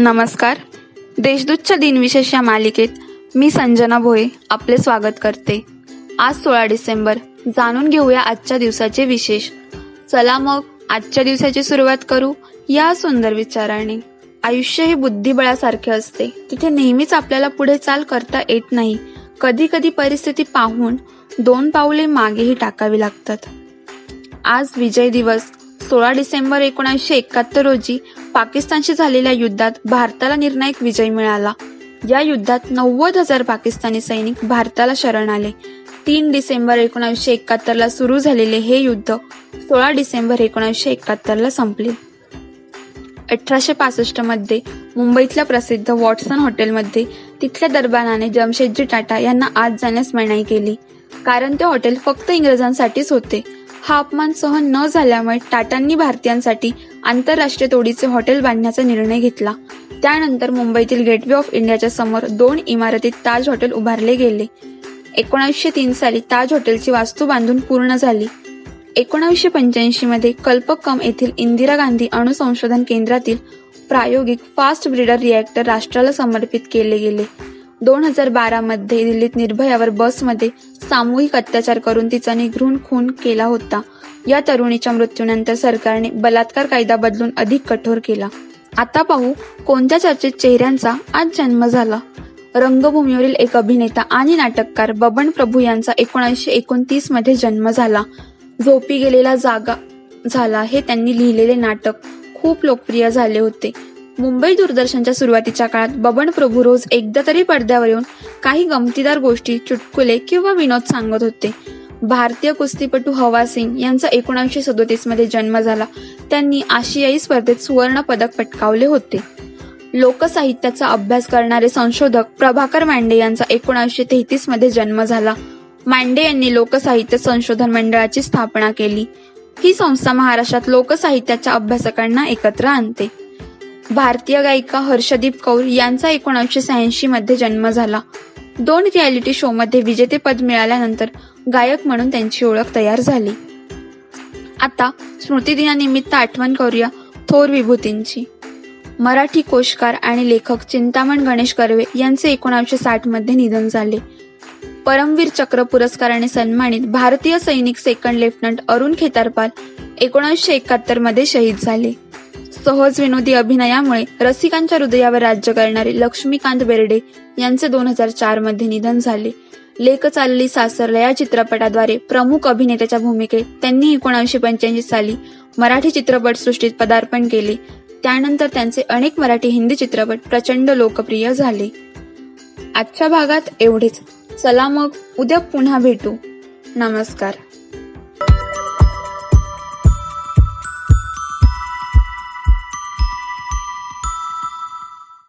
नमस्कार. देशदूतच्या दिनविशेष या मालिकेत मी संजना भोये आपले स्वागत करते. आज सोळा डिसेंबर. जाणून घेऊया आजच्या दिवसाचे विशेष. चला मग आजच्या दिवसाची सुरुवात करू या सुंदर विचाराने. आयुष्य हे बुद्धिबळासारखे असते. तिथे नेहमीच आपल्याला पुढे चाल करता येत नाही. कधी कधी परिस्थिती पाहून दोन पाऊले मागेही टाकावी लागतात. आज विजय दिवस. सोळा डिसेंबर एकोणीसशे एकाहत्तर रोजी पाकिस्तानशी झालेल्या युद्धात भारताला निर्णायक विजय मिळाला. या युद्धात नव्वद हजार पाकिस्तानी सैनिक भारताला शरण आले. तीन डिसेंबर एकोणीसशे एकाहत्तर ला सुरू झालेले हे युद्ध सोळा डिसेंबर एकोणीसशे एकाहत्तर ला संपले. अठराशे पासष्टमध्ये मुंबईतल्या प्रसिद्ध वॉटसन हॉटेलमध्ये तिथल्या दरबाराने जमशेदजी टाटा यांना आज जाण्यास मनाई केली. कारण ते हॉटेल फक्त इंग्रजांसाठीच होते. हा अपमान सहन न झाल्यामुळे टाटांनी भारतीयांसाठी आंतरराष्ट्रीय तोडीचे हॉटेल बांधण्याचा निर्णय घेतला. त्यानंतर मुंबईतील गेटवे ऑफ इंडियाच्या समोर दोन इमारतीत ताज हॉटेल उभारले गेले. एकोणीसशे तीन साली ताज हॉटेलची वास्तू बांधून पूर्ण झाली. एकोणावीसशे पंच्याऐंशी मध्ये कल्पकम येथील इंदिरा गांधी अणुसंशोधन केंद्रातील प्रायोगिक फास्ट ब्रिडर रिॲक्टर राष्ट्राला समर्पित केले गेले. दोन हजार बारा मध्ये दिल्लीत निर्भयावर बसमध्ये सामूहिक अत्याचार करून तिचा निघृण खून केला होता. या तरुणीच्या मृत्यूनंतर सरकारने बलात्कार कायदा बदलून अधिक कठोर केला. आता पाहू कोणत्या चर्चेत चेहऱ्यांचा आज जन्म झाला. रंगभूमीवरील एक अभिनेता आणि नाटककार बबन प्रभू यांचा एकोणीसशे एकोणतीसमध्ये जन्म झाला. झोपी गेलेला जागा झाला हे त्यांनी लिहिलेले नाटक खूप लोकप्रिय झाले होते. मुंबई दूरदर्शनच्या सुरुवातीच्या काळात बबन प्रभू रोज एकदा तरी पडद्यावर येऊन काही गमतीदार गोष्टी चुटकुले किंवा विनोद सांगत होते. भारतीय कुस्तीपटू हवा सिंग यांचा एकोणीसशे सदोतीसमध्ये जन्म झाला. त्यांनी आशियाई स्पर्धेत सुवर्ण पदक पटकावले होते. लोकसाहित्याचा अभ्यास करणारे संशोधक प्रभाकर मांडे यांचा एकोणीसशे तेहतीसमध्ये जन्म झाला. मांडे यांनी लोकसाहित्य संशोधन मंडळाची स्थापना केली. ही संस्था महाराष्ट्रात लोकसाहित्याच्या अभ्यासकांना एकत्र आणते. भारतीय गायिका हर्षदीप कौर यांचा एकोणीसशे शहाऐंशी मध्ये जन्म झाला. दोन रियालिटी शो मध्ये विजेतेपद मिळाल्यानंतर गायक म्हणून त्यांची ओळख तयार झाली. आता स्मृतिदिनानिमित्त आठवण करूया थोर विभूतींची. मराठी कोशकार आणि लेखक चिंतामण गणेश कर्वे यांचे एकोणीसशे साठमध्ये निधन झाले. परमवीर चक्र पुरस्काराने सन्मानित भारतीय सैनिक सेकंड लेफ्टनंट अरुण खेतारपाल एकोणीसशे एकाहत्तरमध्ये शहीद झाले. सहज विनोदी अभिनयामुळे रसिकांच्या हृदयावर राज्य करणारे लक्ष्मीकांत बेर्डे यांचे दोन हजार चारमध्ये निधन झाले. लेख चालली सासरला या चित्रपटाद्वारे प्रमुख अभिनेत्याच्या भूमिकेत त्यांनी एकोणीसशे पंच्याऐंशी साली मराठी चित्रपटसृष्टीत पदार्पण केले. त्यानंतर त्यांचे अनेक मराठी हिंदी चित्रपट प्रचंड लोकप्रिय झाले. आजच्या भागात एवढेच. चला मग उद्या पुन्हा भेटू. नमस्कार.